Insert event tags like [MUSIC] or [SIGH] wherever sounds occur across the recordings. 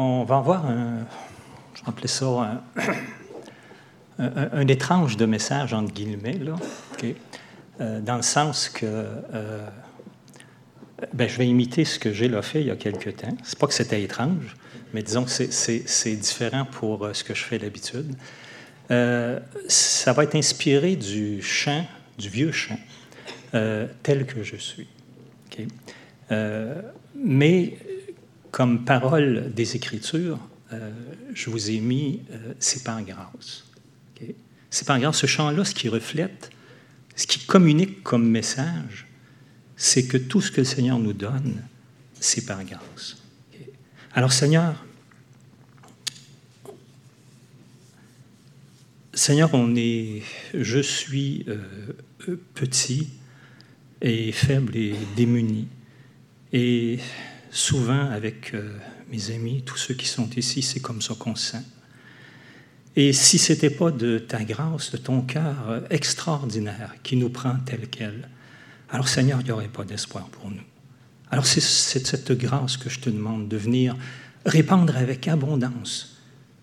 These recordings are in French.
on va avoir un, je ça [COUGHS] un, étrange de message, entre guillemets, euh, dans le sens que euh, ben, je vais imiter ce que j'ai fait il y a quelque temps. C'est pas que c'était étrange, mais disons que c'est différent pour euh, ce que je fais d'habitude. ça va être inspiré du chant, du vieux chant, tel que je suis. mais comme parole des Écritures, je vous ai mis c'est par grâce. C'est par grâce. Ce chant-là, ce qui reflète, ce qui communique comme message, c'est que tout ce que le Seigneur nous donne, c'est par grâce. Alors, Seigneur, Seigneur, on est, je suis euh, petit et faible et démuni. Et souvent, avec euh, mes amis, tous ceux qui sont ici, c'est comme ça qu'on sent. Et si ce n'était pas de ta grâce, de ton cœur extraordinaire qui nous prend tel quel, alors Seigneur, il n'y aurait pas d'espoir pour nous. Alors c'est cette grâce que je te demande de venir répandre avec abondance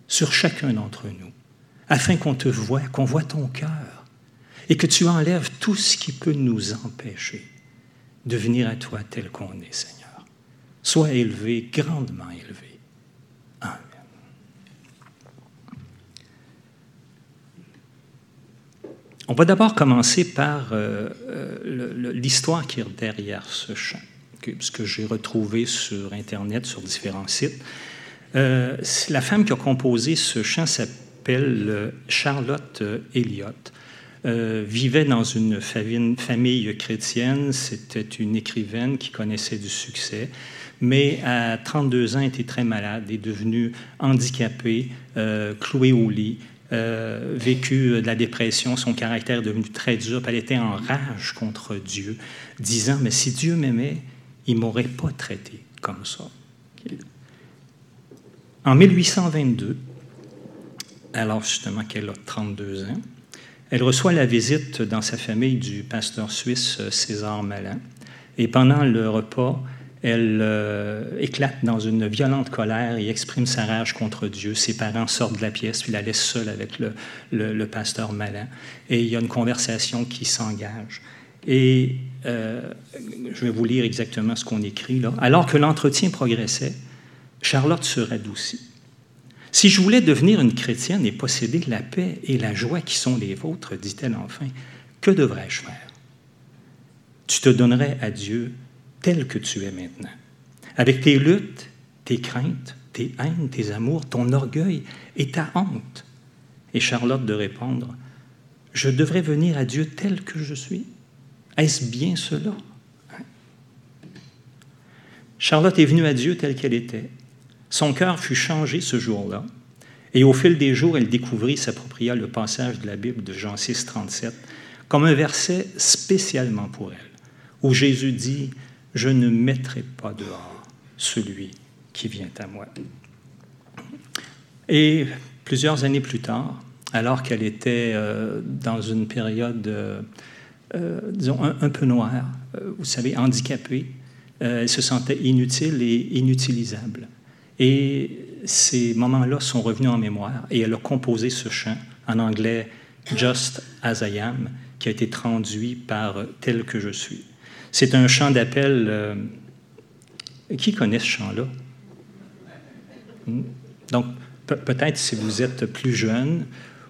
sur chacun d'entre nous, afin qu'on te voie, qu'on voit ton cœur, et que tu enlèves tout ce qui peut nous empêcher de venir à toi tel qu'on est, Seigneur. Sois élevé, grandement élevé. On va d'abord commencer par euh, euh, l'histoire qui est derrière ce chant, ce que j'ai retrouvé sur Internet, sur différents sites. Euh, la femme qui a composé ce chant s'appelle Charlotte Elliott. Vivait dans une famille chrétienne, c'était une écrivaine qui connaissait du succès, mais à 32 ans était très malade, est devenue handicapée, clouée au lit, euh, vécu de la dépression, son caractère est devenu très dur, elle était en rage contre Dieu, disant, mais si Dieu m'aimait, il m'aurait pas traité comme ça. En 1822, alors justement qu'elle a 32 ans, elle reçoit la visite dans sa famille du pasteur suisse César Malin. Et pendant le repas, elle euh, éclate dans une violente colère et exprime sa rage contre Dieu. Ses parents sortent de la pièce, puis la laissent seule avec le, pasteur Malin. Et il y a une conversation qui s'engage. Et euh, je vais vous lire exactement ce qu'on écrit là. Alors que l'entretien progressait, Charlotte se radoucit. Si je voulais devenir une chrétienne et posséder la paix et la joie qui sont les vôtres, dit-elle enfin, que devrais-je faire? Tu te donnerais à Dieu tel que tu es maintenant. Avec tes luttes, tes craintes, tes haines, tes amours, ton orgueil et ta honte. Et Charlotte de répondre, je devrais venir à Dieu tel que je suis. Est-ce bien cela? Hein? Charlotte est venue à Dieu telle qu'elle était. Son cœur fut changé ce jour-là. Et au fil des jours, elle découvrit, s'appropria le passage de la Bible de Jean 6, 37, comme un verset spécialement pour elle, où Jésus dit je ne mettrai pas dehors celui qui vient à moi. Et plusieurs années plus tard, alors qu'elle était euh, dans une période, euh, euh, disons, un, peu noire, vous savez, handicapée, elle se sentait inutile et inutilisable. Et ces moments-là sont revenus en mémoire et elle a composé ce chant en anglais Just as I am, qui a été traduit par Tel que je suis. C'est un chant d'appel. Euh, qui connaît ce chant-là? Hmm? Donc, peut-être si vous êtes plus jeune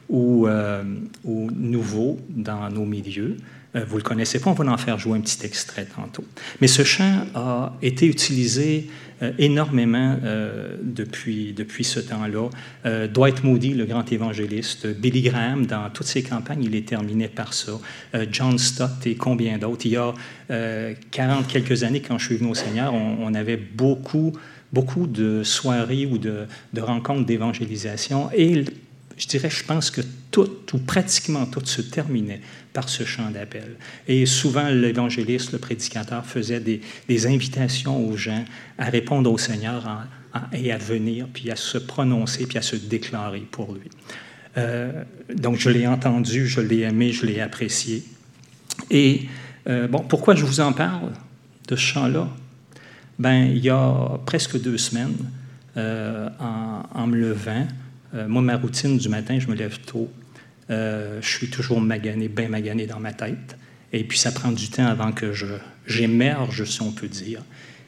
ou, euh, ou nouveau dans nos milieux, vous ne le connaissez pas, on va en faire jouer un petit extrait tantôt. Mais ce chant a été utilisé euh, énormément euh, depuis, depuis ce temps-là. Dwight Moody, le grand évangéliste, Billy Graham, dans toutes ses campagnes, il est terminé par ça. John Stott et combien d'autres. Il y a 40 quelques années, quand je suis venu au Seigneur, on, avait beaucoup beaucoup de soirées ou de, de rencontres d'évangélisation et je dirais, je pense que tout ou pratiquement tout se terminait par ce chant d'appel. Et souvent, l'évangéliste, le prédicateur faisait des, invitations aux gens à répondre au Seigneur et à venir, puis à se prononcer, puis à se déclarer pour lui. Euh, donc, je l'ai entendu, je l'ai aimé, je l'ai apprécié. Et euh, bon, pourquoi je vous en parle de ce chant-là? Ben, il y a presque deux semaines, en, me levant. Moi, ma routine du matin, je me lève tôt. je suis toujours magané, bien magané dans ma tête. Et puis, ça prend du temps avant que j'émerge, si on peut dire.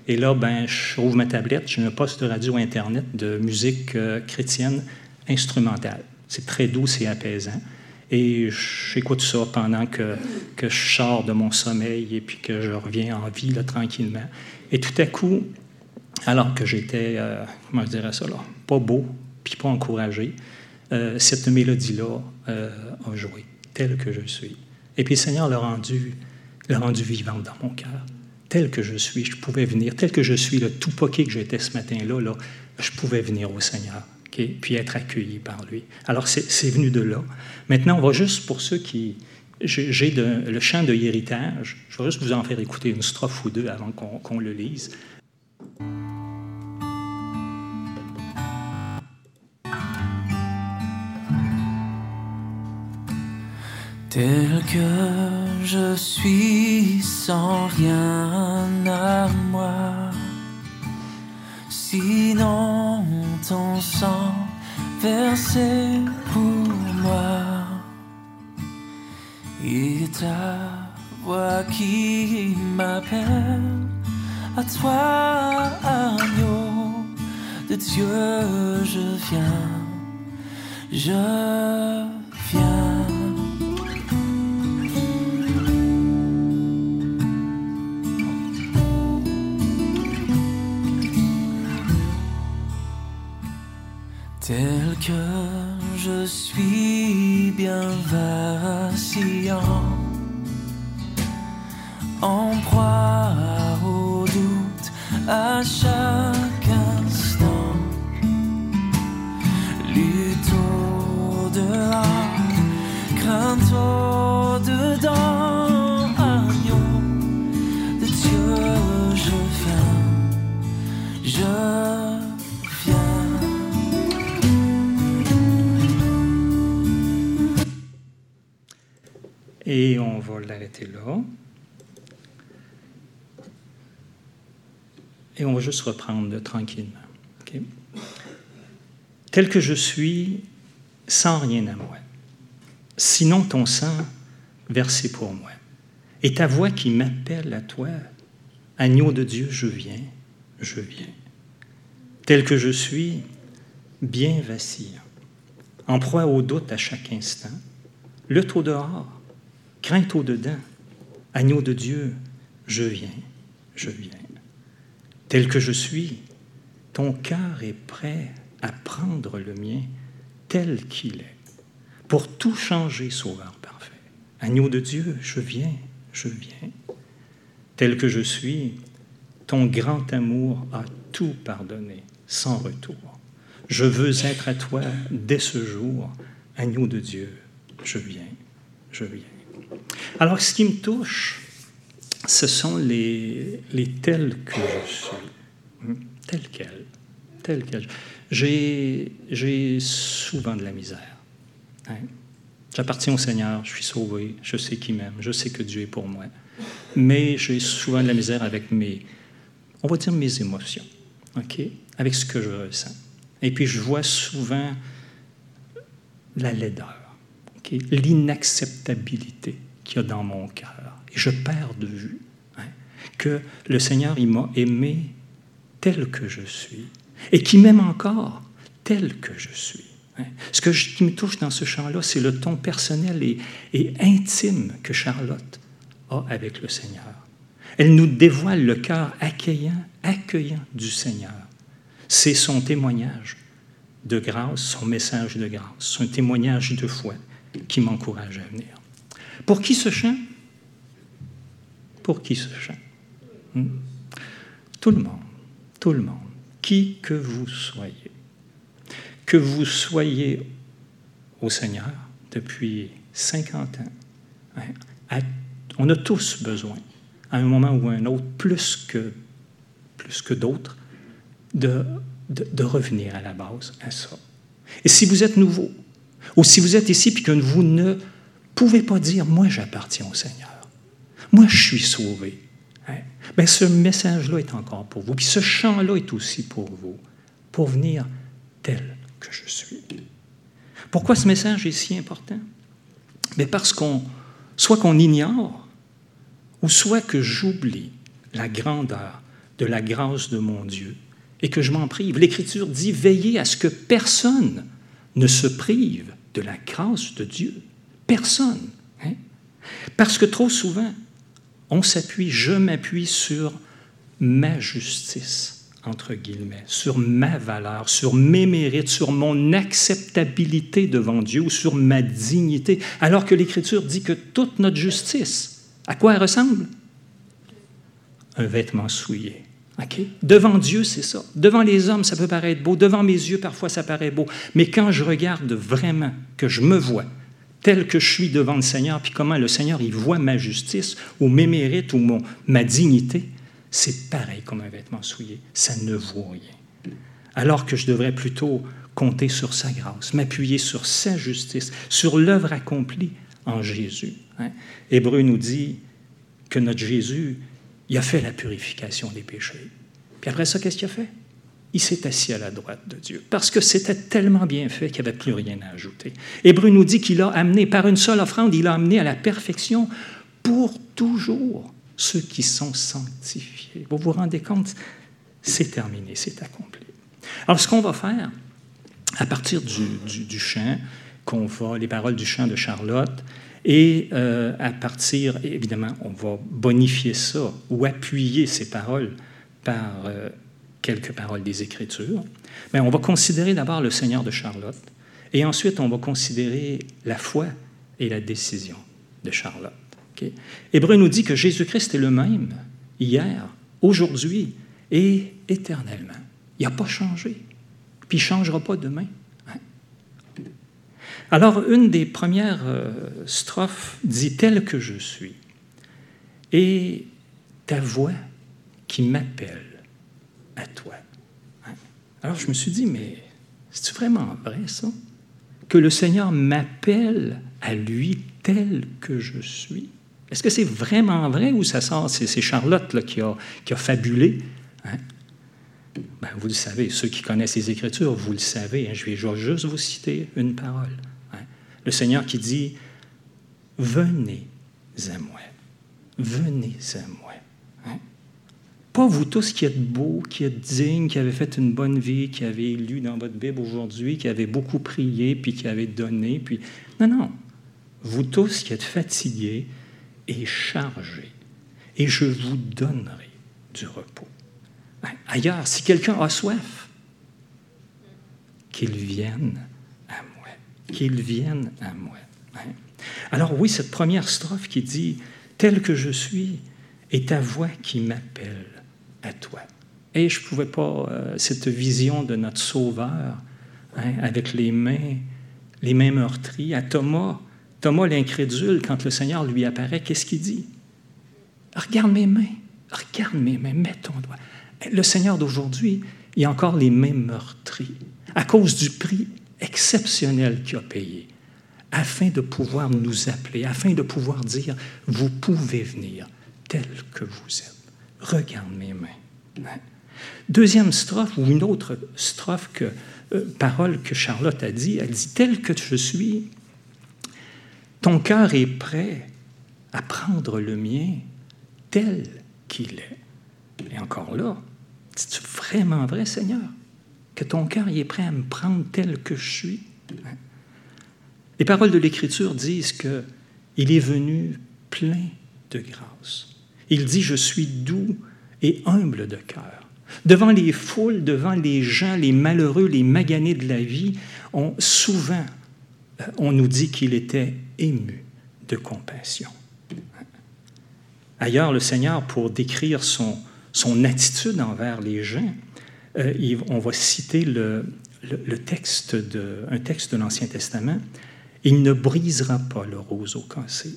Et là, ben, je ouvre ma tablette, j'ai un poste radio Internet de musique chrétienne instrumentale. C'est très doux et apaisant. Et j'écoute ça pendant que, que je sors de mon sommeil et puis que je reviens en vie là, tranquillement. Et tout à coup, alors que j'étais, euh, comment je dirais ça, là, pas beau, puis pas encouragé, euh, cette mélodie-là euh, a joué, telle que je suis. Et puis le Seigneur l'a rendu, l'a rendu vivante dans mon cœur. Tel que je suis, je pouvais venir, tel que je suis, le tout poqué que j'étais ce matin-là, là, je pouvais venir au Seigneur puis être accueilli par lui. Alors, c'est venu de là. Maintenant, on va juste, pour ceux qui... J'ai le chant de héritage. Je vais juste vous en faire écouter une strophe ou deux avant qu'on le lise. Tel que je suis sans rien à moi. Sinon ton sang versé pour moi. Et ta voix qui m'appelle à toi, agneau de Dieu, je viens, je viens. Tel que je suis bien vacillant, en proie au doute à chaque instant, lutte au dehors, crainte au Et on va l'arrêter là. Et on va juste reprendre tranquillement. Tel que je suis, sans rien à moi. Sinon ton sang versé pour moi. Et ta voix qui m'appelle à toi, agneau de Dieu, je viens, je viens. Tel que je suis, bien vacillant, en proie au doute à chaque instant, le taux dehors, crainte au-dedans, agneau de Dieu, je viens, je viens. Tel que je suis, ton cœur est prêt à prendre le mien tel qu'il est, pour tout changer, Sauveur parfait. Agneau de Dieu, je viens, je viens. Tel que je suis, ton grand amour a tout pardonné, sans retour. Je veux être à toi dès ce jour, agneau de Dieu, je viens, je viens. Alors, ce qui me touche, ce sont les, tels que je suis, hmm? tel quel, tel quel. J'ai souvent de la misère. Hein? J'appartiens au Seigneur, je suis sauvé, je sais qu'il m'aime, je sais que Dieu est pour moi. Mais j'ai souvent de la misère avec mes, on va dire mes émotions, OK? Avec ce que je ressens. Et puis je vois souvent la laideur, l'inacceptabilité qu'il y a dans mon cœur. Et je perds de vue hein, que le Seigneur, il m'a aimé tel que je suis et qui m'aime encore tel que je suis. Hein. Ce que qui me touche dans ce chant-là, c'est le ton personnel et, et intime que Charlotte a avec le Seigneur. Elle nous dévoile le cœur accueillant, accueillant du Seigneur. C'est son témoignage de grâce, son message de grâce, son témoignage de foi qui m'encourage à venir. Pour qui ce chant Pour qui ce chant hmm? Tout le monde, tout le monde, qui que vous soyez, que vous soyez au Seigneur depuis 50 ans, hein, on a tous besoin, à un moment ou à un autre, plus que, plus que d'autres, de, de, de, revenir à la base, à ça. Et si vous êtes nouveau, ou si vous êtes ici et que vous ne pouvez pas dire, moi j'appartiens au Seigneur, moi je suis sauvé. Hein? Bien, ce message-là est encore pour vous, puis ce chant-là est aussi pour vous. pour venir tel que je suis. Pourquoi ce message est si important? Mais parce qu'on, soit qu'on ignore, ou soit que j'oublie la grandeur de la grâce de mon Dieu et que je m'en prive. L'Écriture dit veillez à ce que personne ne se prive de la grâce de Dieu. Personne. Hein? Parce que trop souvent, on s'appuie, je m'appuie sur ma justice, entre guillemets, sur ma valeur, sur mes mérites, sur mon acceptabilité devant Dieu ou sur ma dignité, alors que l'Écriture dit que toute notre justice, à quoi elle ressemble? Un vêtement souillé. Devant Dieu, c'est ça. Devant les hommes, ça peut paraître beau. Devant mes yeux, parfois, ça paraît beau. Mais quand je regarde vraiment, que je me vois, tel que je suis devant le Seigneur, puis comment le Seigneur il voit ma justice ou mes mérites ou mon, ma dignité, c'est pareil comme un vêtement souillé. Ça ne vaut rien. Alors que je devrais plutôt compter sur sa grâce, m'appuyer sur sa justice, sur l'œuvre accomplie en Jésus. Hein. Hébreu nous dit que notre Jésus, il a fait la purification des péchés. Puis après ça, qu'est-ce qu'il a fait? il s'est assis à la droite de Dieu, parce que c'était tellement bien fait qu'il n'y avait plus rien à ajouter. Hébreu nous dit qu'il a amené, par une seule offrande, il a amené à la perfection pour toujours ceux qui sont sanctifiés. Vous vous rendez compte? C'est terminé, c'est accompli. Alors, ce qu'on va faire, à partir du, chant, qu'on va, les paroles du chant de Charlotte, et euh, à partir, évidemment, on va bonifier ça ou appuyer ces paroles par euh, quelques paroles des Écritures. Mais on va considérer d'abord le Seigneur de Charlotte et ensuite on va considérer la foi et la décision de Charlotte. Hébreu nous dit que Jésus-Christ est le même hier, aujourd'hui et éternellement. Il n'a pas changé, puis il ne changera pas demain. Alors, une des premières euh, strophes dit Tel que je suis, et ta voix qui m'appelle à toi. Hein? Alors je me suis dit, mais c'est vraiment vrai ça? Que le Seigneur m'appelle à lui tel que je suis? Est-ce que c'est vraiment vrai ou ça sort? C'est Charlotte là, qui, a, qui a fabulé. Hein? Ben, vous le savez, ceux qui connaissent les Écritures, vous le savez. Hein? Je vais juste vous citer une parole. Le Seigneur qui dit Venez à moi. Venez à moi pas vous tous qui êtes beaux, qui êtes dignes, qui avez fait une bonne vie, qui avez lu dans votre Bible aujourd'hui, qui avez beaucoup prié, puis qui avez donné, puis... Non, non. Vous tous qui êtes fatigués et chargés, et je vous donnerai du repos. Ben, ailleurs, si quelqu'un a soif, qu'il vienne moi. Qu'il vienne à moi. Hein? Alors oui, cette première strophe qui dit, tel que je suis, est ta voix qui m'appelle à toi. Et je ne pouvais pas, euh, cette vision de notre Sauveur, hein, avec les mains, les mains meurtries, à Thomas, Thomas l'incrédule, quand le Seigneur lui apparaît, qu'est-ce qu'il dit? Regarde mes mains, regarde mes mains, mets ton doigt. Le Seigneur d'aujourd'hui, il a encore les mains meurtries, à cause du prix exceptionnel qu'il a payé, afin de pouvoir nous appeler, afin de pouvoir dire, vous pouvez venir tel que vous êtes regarde mes mains. Deuxième strophe, ou une autre strophe, que, euh, parole que Charlotte a dit, elle dit, tel que je suis, ton cœur est prêt à prendre le mien tel qu'il est. Et encore là, c'est vraiment vrai, Seigneur, que ton cœur est prêt à me prendre tel que je suis. Les paroles de l'Écriture disent que il est venu plein de grâce. Il dit, je suis doux et humble de cœur. Devant les foules, devant les gens, les malheureux, les maganés de la vie, on, souvent, euh, on nous dit qu'il était ému de compassion. Ailleurs, le Seigneur, pour décrire son, son attitude envers les gens, euh, on va citer le, texte de, un texte de l'Ancien Testament. Il ne brisera pas le roseau cassé.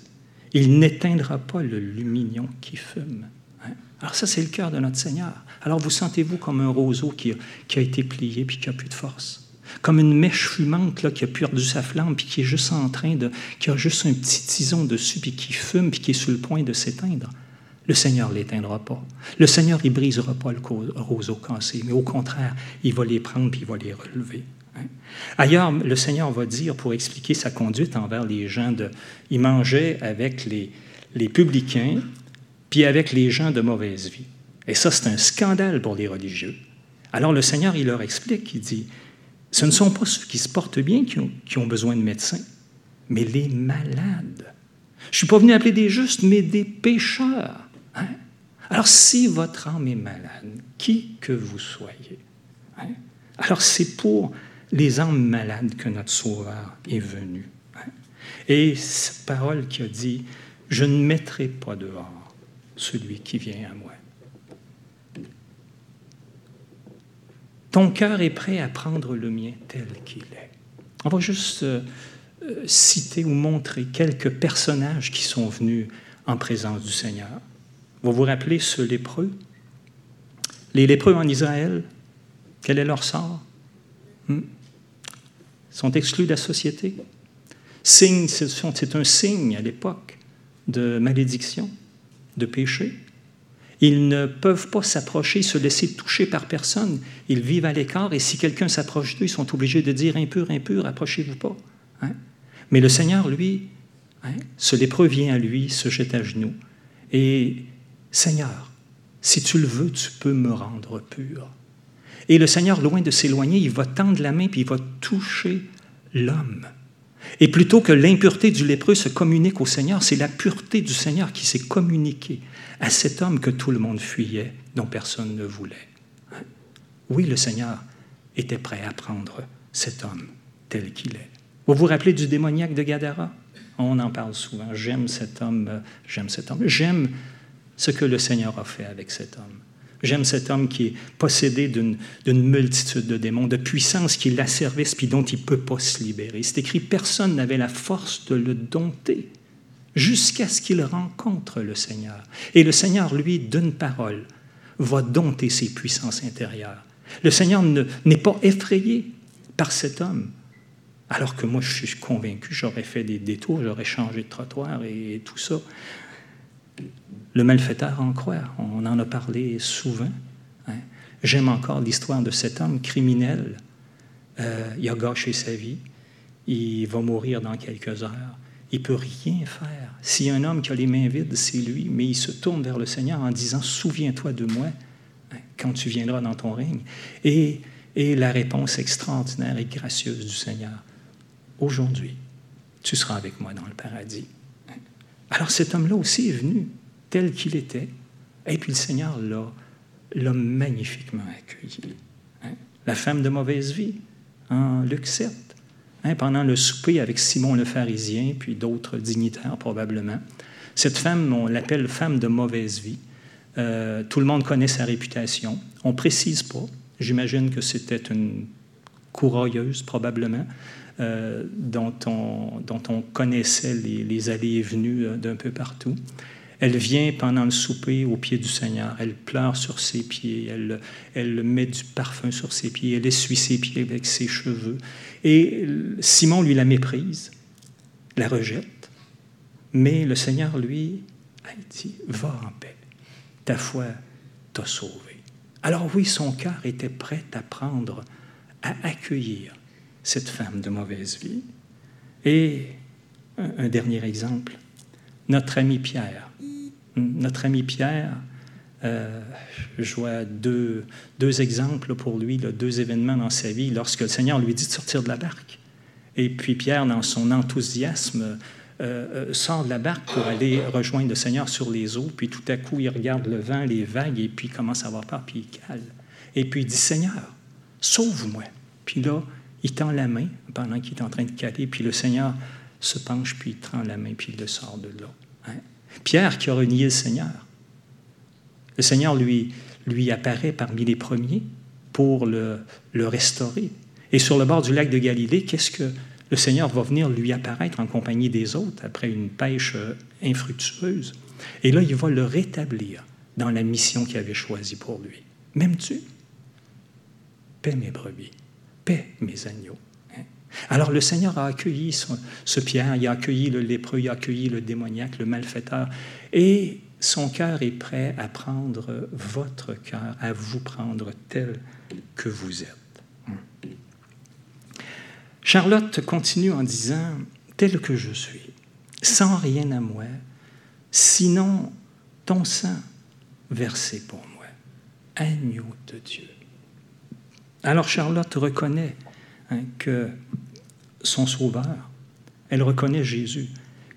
Il n'éteindra pas le lumignon qui fume. Hein. Alors ça, c'est le cœur de notre Seigneur. Alors vous sentez-vous comme un roseau qui a, qui a été plié puis qui n'a plus de force? Comme une mèche fumante là, qui a perdu sa flamme puis qui est juste en train de... qui a juste un petit tison dessus puis qui fume puis qui est sur le point de s'éteindre? Le Seigneur ne l'éteindra pas. Le Seigneur, ne brisera pas le roseau cassé, mais au contraire, il va les prendre puis il va les relever. Hein. Ailleurs, le Seigneur va dire, pour expliquer sa conduite envers les gens, de, il mangeait avec les, les publicains puis avec les gens de mauvaise vie. Et ça, c'est un scandale pour les religieux. Alors le Seigneur, il leur explique, il dit, ce ne sont pas ceux qui se portent bien qui ont, qui ont besoin de médecins, mais les malades. Je ne suis pas venu appeler des justes, mais des pécheurs. Hein? Alors, si votre âme est malade, qui que vous soyez, hein? alors c'est pour les âmes malades que notre Sauveur est venu. Hein? Et cette parole qui a dit, je ne mettrai pas dehors celui qui vient à moi. Ton cœur est prêt à prendre le mien tel qu'il est. On va juste euh, euh, citer ou montrer quelques personnages qui sont venus en présence du Seigneur. Vous vous rappelez ce lépreux? Les lépreux en Israël, quel est leur sort? Hmm? Ils sont exclus de la société? Signe, c'est un signe à l'époque de malédiction, de péché. Ils ne peuvent pas s'approcher, se laisser toucher par personne. Ils vivent à l'écart et si quelqu'un s'approche d'eux, ils sont obligés de dire impur, impur, approchez-vous pas. Hein? Mais le Seigneur, lui, hein, ce lépreux vient à lui, se jette à genoux et Seigneur, si tu le veux, tu peux me rendre pur. Et le Seigneur, loin de s'éloigner, il va tendre la main puis il va toucher l'homme. Et plutôt que l'impureté du lépreux se communique au Seigneur, c'est la pureté du Seigneur qui s'est communiquée à cet homme que tout le monde fuyait, dont personne ne voulait. Oui, le Seigneur était prêt à prendre cet homme tel qu'il est. Vous vous rappelez du démoniaque de Gadara? On en parle souvent. J'aime cet homme, j'aime cet homme. J'aime ce que le Seigneur a fait avec cet homme. J'aime cet homme qui est possédé d'une multitude de démons, de puissances qui l'asservissent puis dont il ne peut pas se libérer. C'est écrit, personne n'avait la force de le dompter jusqu'à ce qu'il rencontre le Seigneur. Et le Seigneur, lui, d'une parole, va dompter ses puissances intérieures. Le Seigneur n'est pas effrayé par cet homme. Alors que moi, je suis convaincu, j'aurais fait des détours, j'aurais changé de trottoir et tout ça. Le malfaiteur en croit, on en a parlé souvent. Hein. J'aime encore l'histoire de cet homme criminel. Euh, il a gâché sa vie, il va mourir dans quelques heures. Il ne peut rien faire. A un homme qui a les mains vides, c'est lui, mais il se tourne vers le Seigneur en disant Souviens-toi de moi hein, quand tu viendras dans ton règne. Et, et la réponse extraordinaire et gracieuse du Seigneur Aujourd'hui, tu seras avec moi dans le paradis. Hein. Alors cet homme-là aussi est venu tel qu'il était. Et puis le Seigneur l'a, magnifiquement accueilli. Hein. La femme de mauvaise vie, en Luc 7, hein, pendant le souper avec Simon le pharisien, puis d'autres dignitaires probablement. Cette femme, on l'appelle femme de mauvaise vie. Euh, tout le monde connaît sa réputation. On ne précise pas. J'imagine que c'était une courailleuse, probablement, euh, dont, on, connaissait les, les allées et venues euh, d'un peu partout. Elle vient pendant le souper au pied du Seigneur. Elle pleure sur ses pieds. Elle, elle met du parfum sur ses pieds. Elle essuie ses pieds avec ses cheveux. Et Simon lui la méprise, la rejette. Mais le Seigneur, lui, a dit Va en paix. Ta foi t'a sauvé. Alors, oui, son cœur était prêt à prendre, à accueillir cette femme de mauvaise vie. Et un dernier exemple, notre ami Pierre notre ami Pierre, euh, je vois deux, deux, exemples pour lui, deux événements dans sa vie, lorsque le Seigneur lui dit de sortir de la barque. Et puis Pierre, dans son enthousiasme, euh, euh, sort de la barque pour aller rejoindre le Seigneur sur les eaux, puis tout à coup, il regarde le vent, les vagues, et puis il commence à avoir peur, puis il cale. Et puis il dit, Seigneur, sauve-moi. Puis là, il tend la main pendant qu'il est en train de caler, puis le Seigneur se penche, puis il tend la main, puis il le sort de là. Hein? Pierre qui a renié le Seigneur. Le Seigneur lui, apparaît parmi les premiers pour le, le restaurer. Et sur le bord du lac de Galilée, qu'est-ce que le Seigneur va venir lui apparaître en compagnie des autres après une pêche euh, infructueuse? Et là, il va le rétablir dans la mission qu'il avait choisie pour lui. M'aimes-tu? Paix mes brebis, paix mes agneaux. Alors le Seigneur a accueilli ce, Pierre, il a accueilli le lépreux, il a accueilli le démoniaque, le malfaiteur. Et son cœur est prêt à prendre votre cœur, à vous prendre tel que vous êtes. Charlotte continue en disant, tel que je suis, sans rien à moi, sinon ton sang versé pour moi, agneau de Dieu. Alors Charlotte reconnaît hein, que son sauveur, elle reconnaît Jésus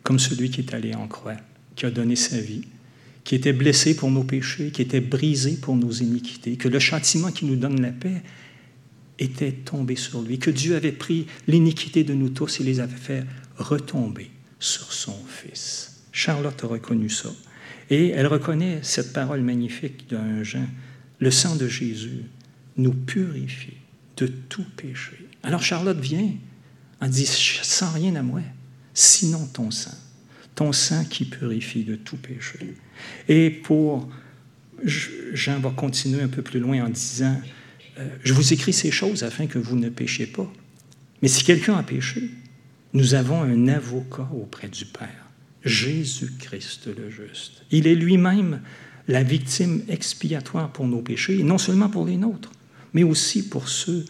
comme celui qui est allé en croix, qui a donné sa vie, qui était blessé pour nos péchés, qui était brisé pour nos iniquités, que le châtiment qui nous donne la paix était tombé sur lui, que Dieu avait pris l'iniquité de nous tous et les avait fait retomber sur son Fils. Charlotte a reconnu ça. Et elle reconnaît cette parole magnifique d'un Jean. Le sang de Jésus nous purifie de tout péché. Alors Charlotte vient en dit, sans rien à moi, sinon ton sang, ton sang qui purifie de tout péché. Et pour, Jean va continuer un peu plus loin en disant, euh, je vous écris ces choses afin que vous ne péchiez pas. Mais si quelqu'un a péché, nous avons un avocat auprès du Père, Jésus-Christ le juste. Il est lui-même la victime expiatoire pour nos péchés, et non seulement pour les nôtres, mais aussi pour ceux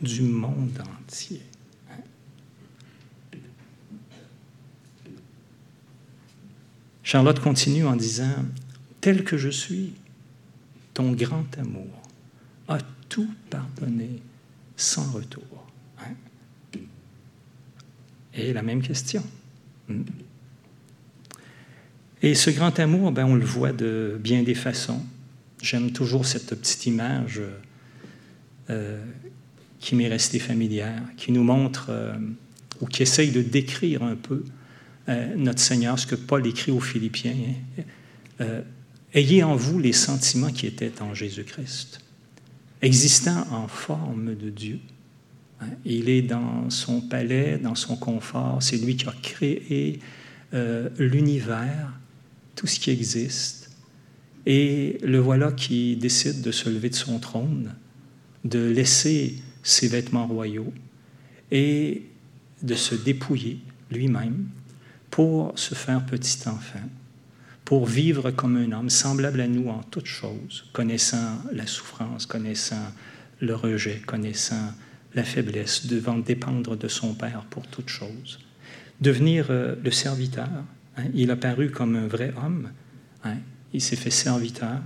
du monde entier. Charlotte continue en disant, Tel que je suis, ton grand amour a tout pardonné sans retour. Hein? Et la même question. Hmm? Et ce grand amour, ben, on le voit de bien des façons. J'aime toujours cette petite image euh, qui m'est restée familière, qui nous montre euh, ou qui essaye de décrire un peu euh, notre Seigneur, ce que Paul écrit aux Philippiens. Hein. Ayez en vous les sentiments qui étaient en Jésus-Christ existant en forme de Dieu. Hein, il est dans son palais, dans son confort. C'est lui qui a créé euh, l'univers, tout ce qui existe. Et le voilà qui décide de se lever de son trône, de laisser ses vêtements royaux et de se dépouiller lui-même pour se faire petit enfant pour vivre comme un homme, semblable à nous en toutes choses, connaissant la souffrance, connaissant le rejet, connaissant la faiblesse, devant dépendre de son Père pour toutes choses. Devenir euh, le serviteur, hein, il a paru comme un vrai homme, hein, il s'est fait serviteur,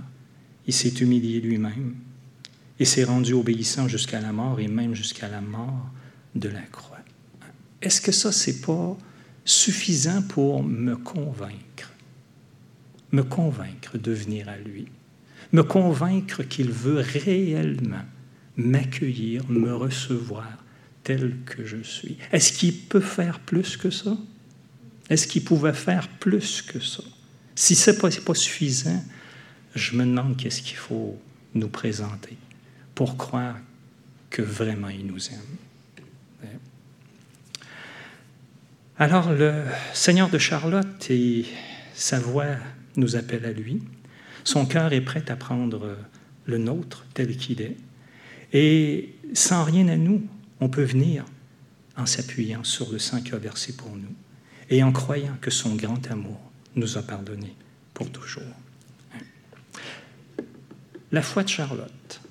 il s'est humilié lui-même, et s'est rendu obéissant jusqu'à la mort et même jusqu'à la mort de la croix. Est-ce que ça, c'est pas suffisant pour me convaincre me convaincre de venir à lui, me convaincre qu'il veut réellement m'accueillir, me recevoir tel que je suis. Est-ce qu'il peut faire plus que ça? Est-ce qu'il pouvait faire plus que ça? Si ce n'est pas, pas suffisant, je me demande qu'est-ce qu'il faut nous présenter pour croire que vraiment il nous aime. Alors le Seigneur de Charlotte et sa voix nous appelle à lui. Son cœur est prêt à prendre le nôtre tel qu'il est. Et sans rien à nous, on peut venir en s'appuyant sur le sang qui a versé pour nous et en croyant que son grand amour nous a pardonné pour toujours. La foi de Charlotte.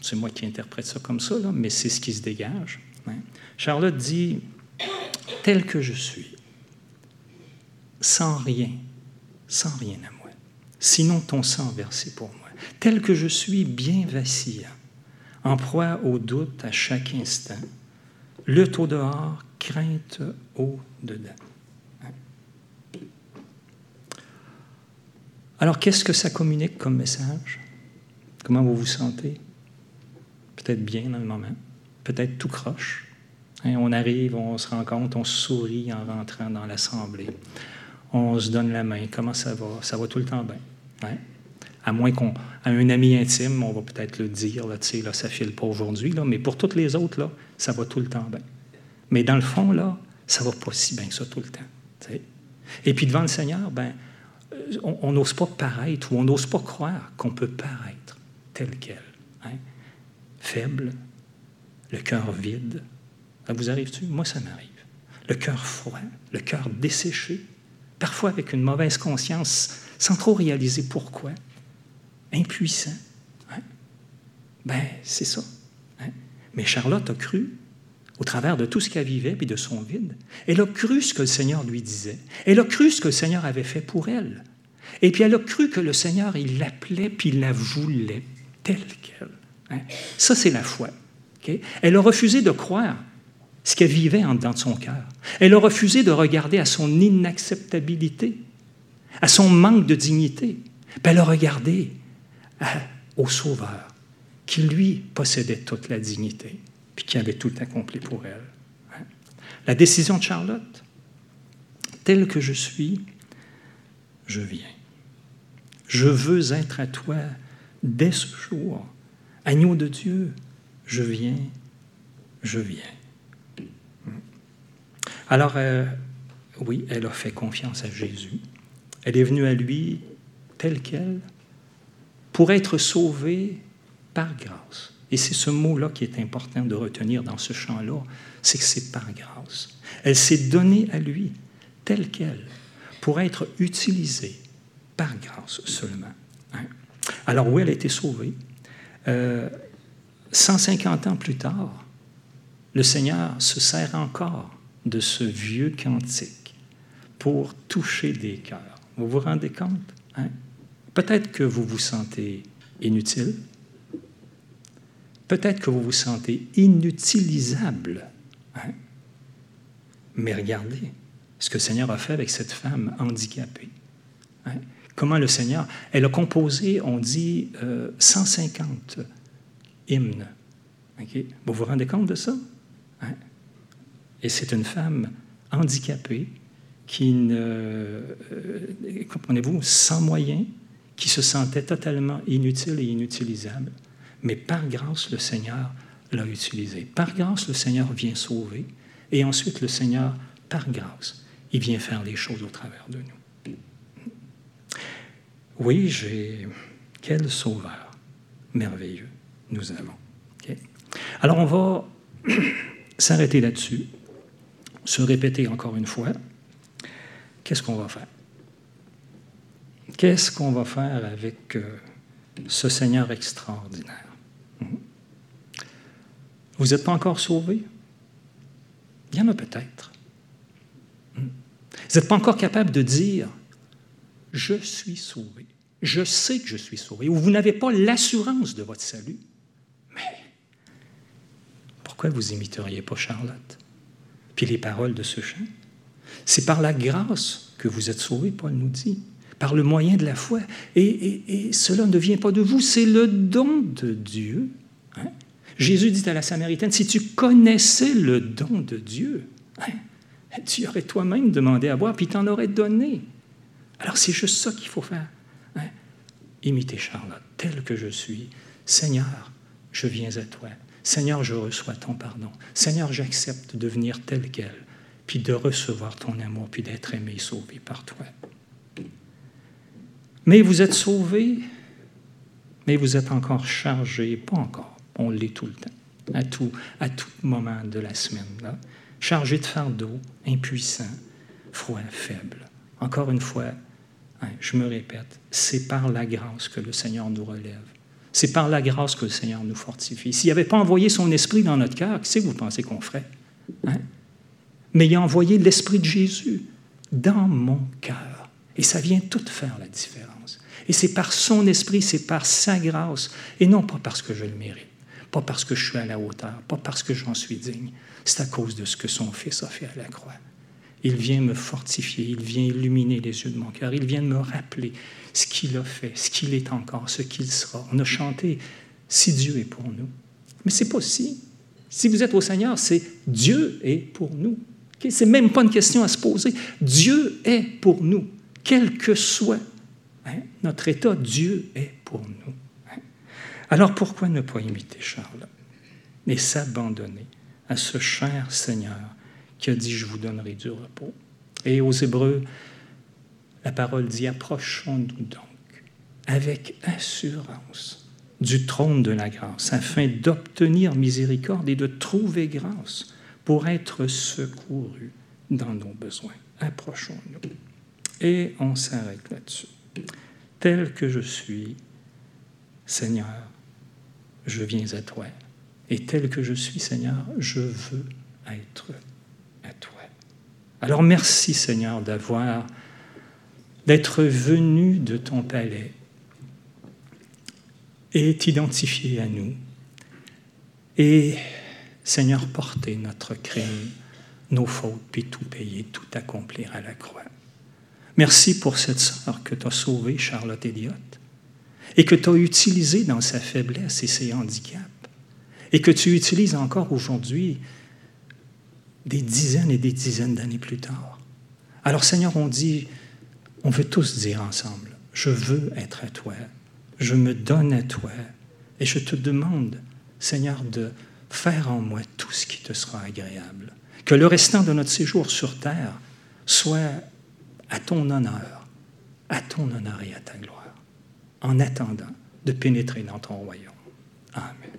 c'est moi qui interprète ça comme ça, mais c'est ce qui se dégage. Hein. Charlotte dit, tel que je suis, sans rien sans rien à moi, sinon ton sang versé pour moi, tel que je suis bien vacillant, en proie au doute à chaque instant, lutte au dehors, crainte au dedans. Alors, qu'est-ce que ça communique comme message? Comment vous vous sentez? Peut-être bien dans le moment, peut-être tout croche. Hein, on arrive, on se rencontre, on sourit en rentrant dans l'assemblée on se donne la main. Comment ça va? Ça va tout le temps bien. Hein? À moins qu'on, à un ami intime, on va peut-être le dire, là, ça file pas aujourd'hui, mais pour toutes les autres, ça va tout le temps bien. Mais dans le fond, là, ça va pas si bien que ça tout le temps. Et puis devant le Seigneur, ben, euh, on n'ose pas paraître ou on n'ose pas croire qu'on peut paraître tel quel. Hein? Faible, le cœur vide. Ça vous arrive-tu? Moi, ça m'arrive. Le cœur froid, le cœur desséché, parfois avec une mauvaise conscience, sans trop réaliser pourquoi, impuissant. Hein? Ben, c'est ça. Hein? Mais Charlotte a cru, au travers de tout ce qu'elle vivait et de son vide. Elle a cru ce que le Seigneur lui disait. Elle a cru ce que le Seigneur avait fait pour elle. Et puis elle a cru que le Seigneur, il l'appelait puis il la voulait telle qu'elle. Hein? Ça, c'est la foi. Elle a refusé de croire ce qu'elle vivait en dedans de son cœur. Elle a refusé de regarder à son inacceptabilité, à son manque de dignité. elle a regardé au Sauveur, qui lui possédait toute la dignité, puis qui avait tout accompli pour elle. Hein. La décision de Charlotte, telle que je suis, je viens. Je veux être à toi dès ce jour. Agneau de Dieu, je viens, je viens. Alors, euh, oui, elle a fait confiance à Jésus. Elle est venue à lui telle qu'elle pour être sauvée par grâce. Et c'est ce mot-là qui est important de retenir dans ce chant-là, c'est que c'est par grâce. Elle s'est donnée à lui telle qu'elle pour être utilisée par grâce seulement. Hein. Alors oui, elle a été sauvée? 150 euh, ans plus tard, le Seigneur se sert encore de ce vieux cantique pour toucher des cœurs. Vous vous rendez compte? Hein? Peut-être que vous vous sentez inutile. Peut-être que vous vous sentez inutilisable. Hein? Mais regardez ce que le Seigneur a fait avec cette femme handicapée. Hein? Comment le Seigneur, elle a composé, on dit, 150 euh, hymnes. Vous vous rendez compte de ça? Et c'est une femme handicapée qui ne, euh, comprenez-vous, sans moyens, qui se sentait totalement inutile et inutilisable. Mais par grâce, le Seigneur l'a utilisé. Par grâce, le Seigneur vient sauver. Et ensuite, le Seigneur, par grâce, il vient faire les choses au travers de nous. Oui, j'ai... Quel sauveur merveilleux nous avons. Alors, on va [CLEARS THROAT] s'arrêter là-dessus se répéter encore une fois, qu'est-ce qu'on va faire? Qu'est-ce qu'on va faire avec euh, ce Seigneur extraordinaire? Hmm? Vous n'êtes pas encore sauvé? Il y en a peut-être. Hmm? Vous n'êtes pas encore capable de dire, je suis sauvé. Je sais que je suis sauvé. Ou vous n'avez pas l'assurance de votre salut. Mais pourquoi vous imiteriez pas Charlotte? Puis les paroles de ce chant. C'est par la grâce que vous êtes sauvés, Paul nous dit, par le moyen de la foi. Et, cela ne vient pas de vous, c'est le don de Dieu. Hein. Jésus dit à la Samaritaine, si tu connaissais le don de Dieu, hein, tu aurais toi-même demandé à boire, puis t'en aurais donné. Alors c'est juste ça qu'il faut faire. Hein. Imiter Charlotte, tel que je suis. Seigneur, je viens à toi. Seigneur, je reçois ton pardon. Seigneur, j'accepte de venir tel quel, puis de recevoir ton amour, puis d'être aimé et sauvé par toi. Mais vous êtes sauvé, mais vous êtes encore chargé, pas encore, on l'est tout le temps, à tout, à tout moment de la semaine, là, chargé de fardeau, impuissant, froid, faible. Encore une fois, hein, je me répète, c'est par la grâce que le Seigneur nous relève. C'est par la grâce que le Seigneur nous fortifie. S'il n'avait pas envoyé son esprit dans notre cœur, qu'est-ce que vous pensez qu'on ferait? Hein? Mais il a envoyé l'esprit de Jésus dans mon cœur. Et ça vient tout faire la différence. Et c'est par son esprit, c'est par sa grâce, et non pas parce que je le mérite, pas parce que je suis à la hauteur, pas parce que j'en suis digne. C'est à cause de ce que son Fils a fait à la croix. Il vient me fortifier, il vient illuminer les yeux de mon cœur, il vient me rappeler ce qu'il a fait, ce qu'il est encore, ce qu'il sera. On a chanté si Dieu est pour nous. Mais c'est pas si. Si vous êtes au Seigneur, c'est Dieu est pour nous. Ce C'est même pas une question à se poser. Dieu est pour nous, quel que soit hein, notre état. Dieu est pour nous. Hein. Alors pourquoi ne pas imiter Charles et s'abandonner à ce cher Seigneur qui a dit Je vous donnerai du repos. Et aux Hébreux, la parole dit Approchons-nous donc avec assurance du trône de la grâce, afin d'obtenir miséricorde et de trouver grâce pour être secourus dans nos besoins. Approchons-nous. Et on s'arrête là-dessus. Tel que je suis, Seigneur, je viens à toi. Et tel que je suis, Seigneur, je veux être. Alors merci, Seigneur, d'avoir, d'être venu de ton palais et t'identifier à nous. Et, Seigneur, porter notre crime, nos fautes, puis tout payer, tout accomplir à la croix. Merci pour cette sœur que tu as sauvée, Charlotte Elliott, et que tu as utilisée dans sa faiblesse et ses handicaps, et que tu utilises encore aujourd'hui, des dizaines et des dizaines d'années plus tard. Alors Seigneur, on dit, on veut tous dire ensemble, je veux être à toi, je me donne à toi, et je te demande, Seigneur, de faire en moi tout ce qui te sera agréable. Que le restant de notre séjour sur terre soit à ton honneur, à ton honneur et à ta gloire, en attendant de pénétrer dans ton royaume. Amen.